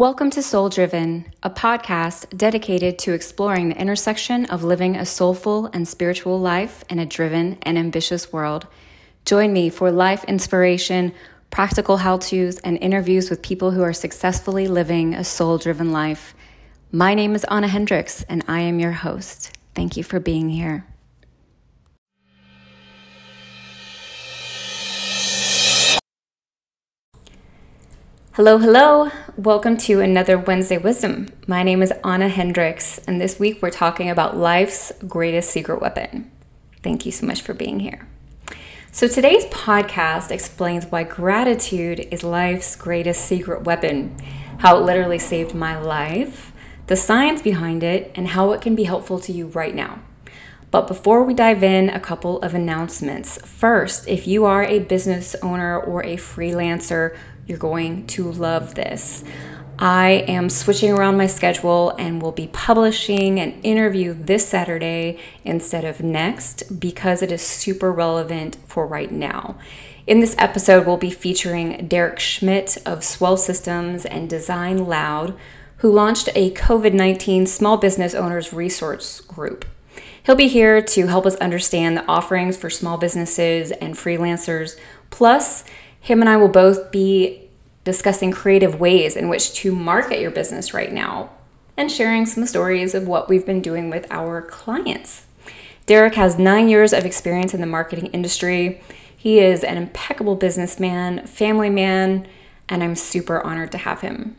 Welcome to Soul Driven, a podcast dedicated to exploring the intersection of living a soulful and spiritual life in a driven and ambitious world. Join me for life inspiration, practical how to's, and interviews with people who are successfully living a soul driven life. My name is Anna Hendricks, and I am your host. Thank you for being here. Hello, hello. Welcome to another Wednesday Wisdom. My name is Anna Hendricks, and this week we're talking about life's greatest secret weapon. Thank you so much for being here. So, today's podcast explains why gratitude is life's greatest secret weapon, how it literally saved my life, the science behind it, and how it can be helpful to you right now. But before we dive in, a couple of announcements. First, if you are a business owner or a freelancer, you're going to love this. I am switching around my schedule and will be publishing an interview this Saturday instead of next because it is super relevant for right now. In this episode, we'll be featuring Derek Schmidt of Swell Systems and Design Loud, who launched a COVID 19 small business owners resource group. He'll be here to help us understand the offerings for small businesses and freelancers. Plus, him and I will both be discussing creative ways in which to market your business right now and sharing some stories of what we've been doing with our clients. Derek has nine years of experience in the marketing industry. He is an impeccable businessman, family man, and I'm super honored to have him.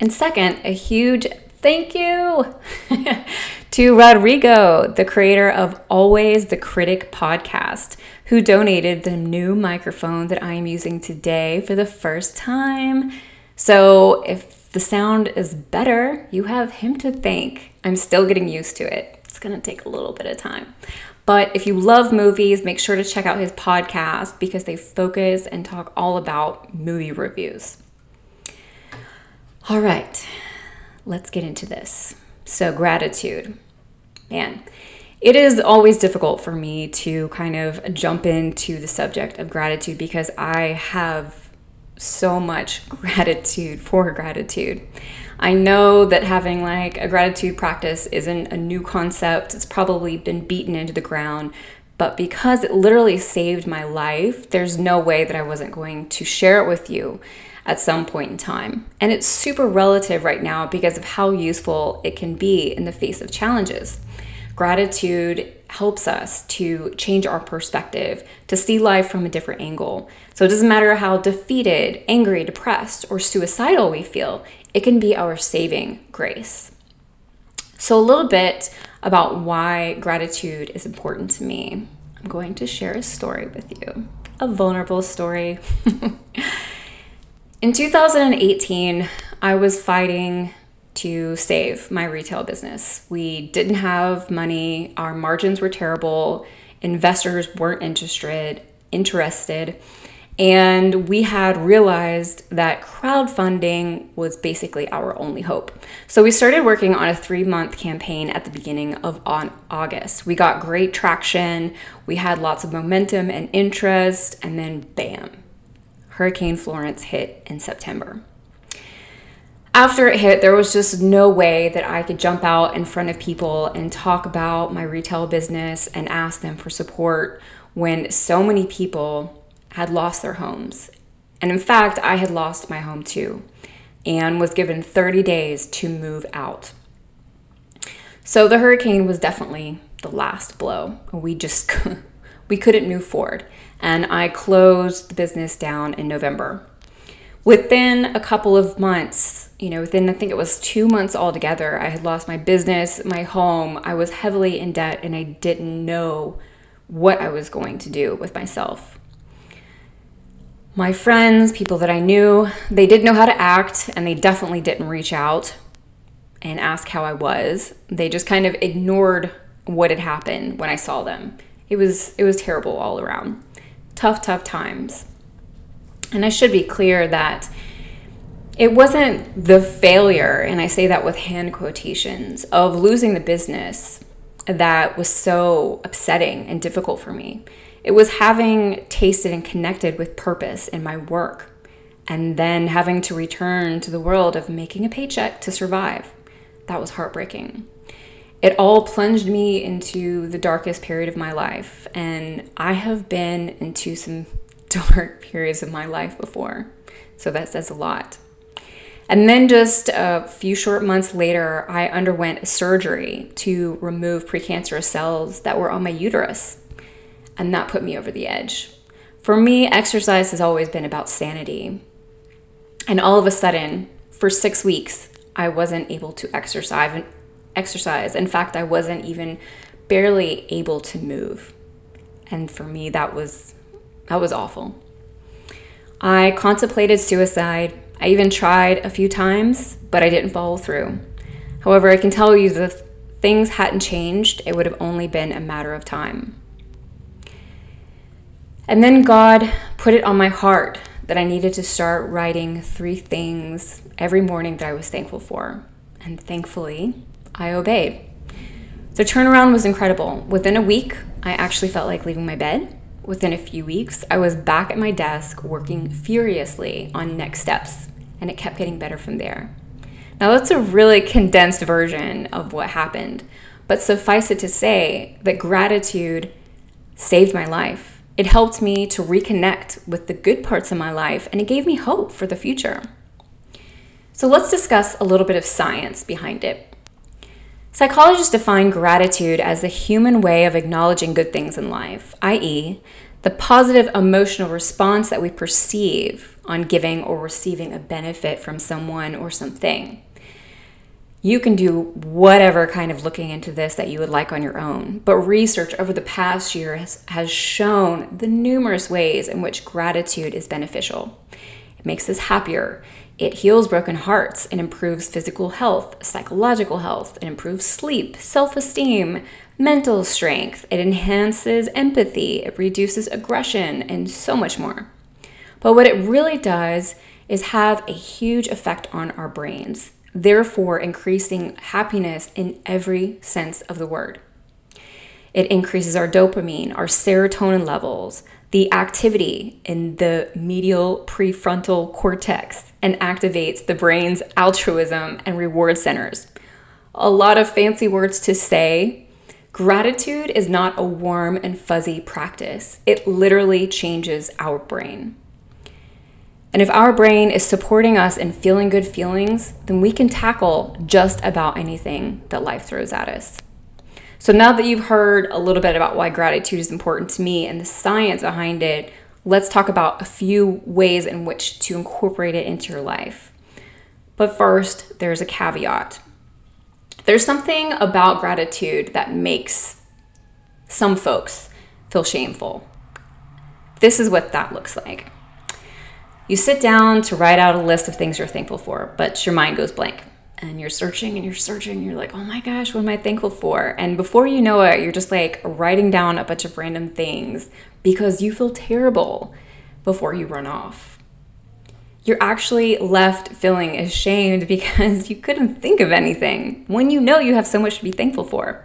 And second, a huge thank you to Rodrigo, the creator of Always the Critic podcast, who donated the new microphone that I am using today for the first time. So, if the sound is better, you have him to thank. I'm still getting used to it. It's to take a little bit of time. But if you love movies, make sure to check out his podcast because they focus and talk all about movie reviews. All right, let's get into this. So, gratitude. Man, it is always difficult for me to kind of jump into the subject of gratitude because I have so much gratitude for gratitude. I know that having like a gratitude practice isn't a new concept, it's probably been beaten into the ground. But because it literally saved my life, there's no way that I wasn't going to share it with you at some point in time. And it's super relative right now because of how useful it can be in the face of challenges. Gratitude helps us to change our perspective, to see life from a different angle. So it doesn't matter how defeated, angry, depressed, or suicidal we feel, it can be our saving grace. So, a little bit about why gratitude is important to me. I'm going to share a story with you, a vulnerable story. In 2018, I was fighting to save my retail business. We didn't have money, our margins were terrible, investors weren't interested, interested, and we had realized that crowdfunding was basically our only hope. So we started working on a 3-month campaign at the beginning of on August. We got great traction, we had lots of momentum and interest, and then bam, Hurricane Florence hit in September. After it hit, there was just no way that I could jump out in front of people and talk about my retail business and ask them for support when so many people had lost their homes. And in fact, I had lost my home too and was given 30 days to move out. So the hurricane was definitely the last blow. We just we couldn't move forward and I closed the business down in November. Within a couple of months, you know, within I think it was two months altogether, I had lost my business, my home. I was heavily in debt and I didn't know what I was going to do with myself. My friends, people that I knew, they didn't know how to act and they definitely didn't reach out and ask how I was. They just kind of ignored what had happened when I saw them. It was it was terrible all around tough, tough times. And I should be clear that it wasn't the failure, and I say that with hand quotations, of losing the business that was so upsetting and difficult for me. It was having tasted and connected with purpose in my work and then having to return to the world of making a paycheck to survive. That was heartbreaking. It all plunged me into the darkest period of my life, and I have been into some dark periods of my life before, so that says a lot. And then just a few short months later, I underwent surgery to remove precancerous cells that were on my uterus, and that put me over the edge. For me, exercise has always been about sanity. And all of a sudden, for six weeks, I wasn't able to exercise. Exercise. In fact, I wasn't even barely able to move. And for me, that was that was awful. I contemplated suicide. I even tried a few times, but I didn't follow through. However, I can tell you that if things hadn't changed, it would have only been a matter of time. And then God put it on my heart that I needed to start writing three things every morning that I was thankful for. And thankfully, I obeyed. The turnaround was incredible. Within a week, I actually felt like leaving my bed. Within a few weeks, I was back at my desk working furiously on next steps, and it kept getting better from there. Now, that's a really condensed version of what happened, but suffice it to say that gratitude saved my life it helped me to reconnect with the good parts of my life and it gave me hope for the future. So let's discuss a little bit of science behind it. Psychologists define gratitude as the human way of acknowledging good things in life, i.e., the positive emotional response that we perceive on giving or receiving a benefit from someone or something you can do whatever kind of looking into this that you would like on your own. But research over the past year has, has shown the numerous ways in which gratitude is beneficial. It makes us happier. It heals broken hearts. It improves physical health, psychological health. It improves sleep, self esteem, mental strength. It enhances empathy. It reduces aggression, and so much more. But what it really does is have a huge effect on our brains therefore increasing happiness in every sense of the word. It increases our dopamine, our serotonin levels, the activity in the medial prefrontal cortex, and activates the brain's altruism and reward centers. A lot of fancy words to say. Gratitude is not a warm and fuzzy practice, it literally changes our brain. And if our brain is supporting us in feeling good feelings, then we can tackle just about anything that life throws at us. So now that you've heard a little bit about why gratitude is important to me and the science behind it, let's talk about a few ways in which to incorporate it into your life. But first, there's a caveat. There's something about gratitude that makes some folks feel shameful. This is what that looks like. You sit down to write out a list of things you're thankful for, but your mind goes blank. And you're searching and you're searching, you're like, oh my gosh, what am I thankful for? And before you know it, you're just like writing down a bunch of random things because you feel terrible before you run off. You're actually left feeling ashamed because you couldn't think of anything when you know you have so much to be thankful for.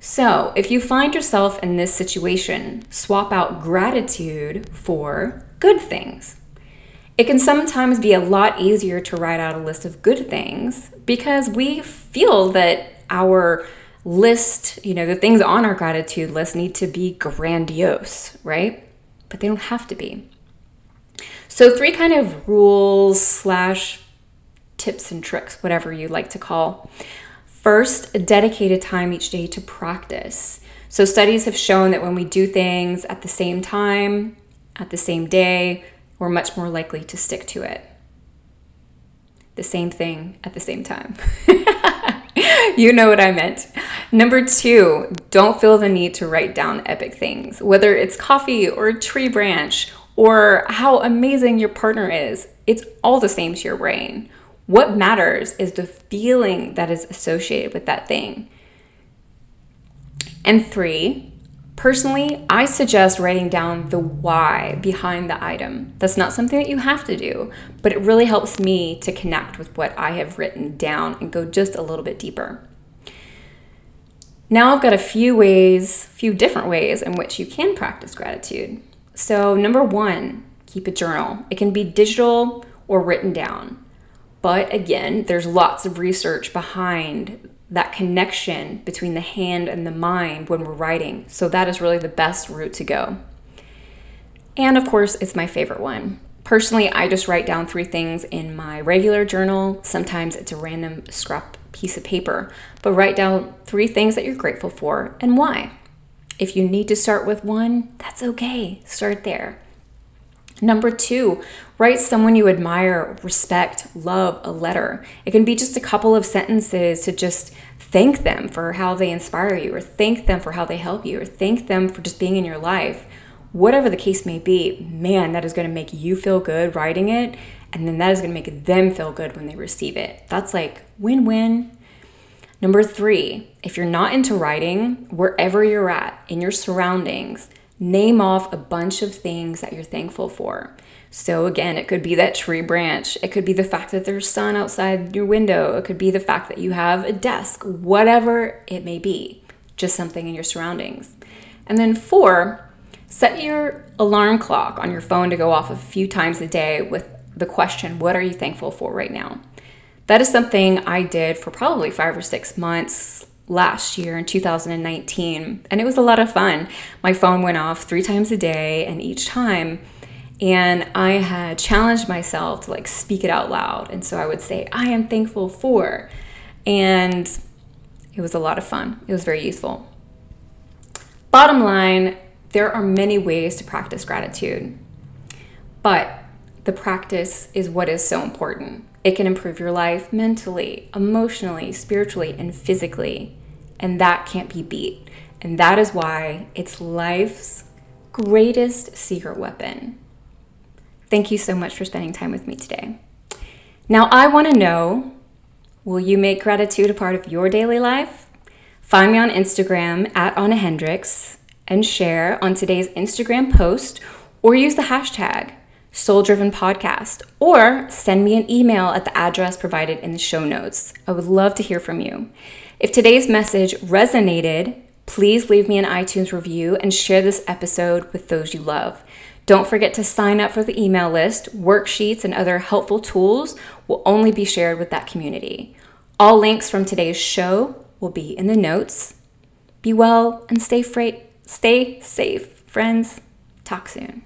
So, if you find yourself in this situation, swap out gratitude for good things. It can sometimes be a lot easier to write out a list of good things because we feel that our list, you know, the things on our gratitude list need to be grandiose, right? But they don't have to be. So, three kind of rules slash tips and tricks, whatever you like to call. First, a dedicated time each day to practice. So, studies have shown that when we do things at the same time, at the same day, we're much more likely to stick to it. The same thing at the same time. you know what I meant. Number two, don't feel the need to write down epic things, whether it's coffee or a tree branch or how amazing your partner is. It's all the same to your brain. What matters is the feeling that is associated with that thing. And three, Personally, I suggest writing down the why behind the item. That's not something that you have to do, but it really helps me to connect with what I have written down and go just a little bit deeper. Now I've got a few ways, few different ways in which you can practice gratitude. So, number one, keep a journal. It can be digital or written down. But again, there's lots of research behind that connection between the hand and the mind when we're writing. So that is really the best route to go. And of course, it's my favorite one. Personally, I just write down three things in my regular journal. Sometimes it's a random scrap piece of paper, but write down three things that you're grateful for and why. If you need to start with one, that's okay. Start there. Number two, write someone you admire, respect, love a letter. It can be just a couple of sentences to just thank them for how they inspire you, or thank them for how they help you, or thank them for just being in your life. Whatever the case may be, man, that is going to make you feel good writing it. And then that is going to make them feel good when they receive it. That's like win win. Number three, if you're not into writing, wherever you're at in your surroundings, name off a bunch of things that you're thankful for. So, again, it could be that tree branch. It could be the fact that there's sun outside your window. It could be the fact that you have a desk, whatever it may be, just something in your surroundings. And then, four, set your alarm clock on your phone to go off a few times a day with the question, What are you thankful for right now? That is something I did for probably five or six months last year in 2019, and it was a lot of fun. My phone went off three times a day, and each time, and I had challenged myself to like speak it out loud. And so I would say, I am thankful for. And it was a lot of fun. It was very useful. Bottom line, there are many ways to practice gratitude, but the practice is what is so important. It can improve your life mentally, emotionally, spiritually, and physically. And that can't be beat. And that is why it's life's greatest secret weapon. Thank you so much for spending time with me today. Now, I want to know will you make gratitude a part of your daily life? Find me on Instagram at Anna Hendricks and share on today's Instagram post or use the hashtag Soul Driven Podcast, or send me an email at the address provided in the show notes. I would love to hear from you. If today's message resonated, please leave me an iTunes review and share this episode with those you love. Don't forget to sign up for the email list. Worksheets and other helpful tools will only be shared with that community. All links from today's show will be in the notes. Be well and stay, fra- stay safe, friends. Talk soon.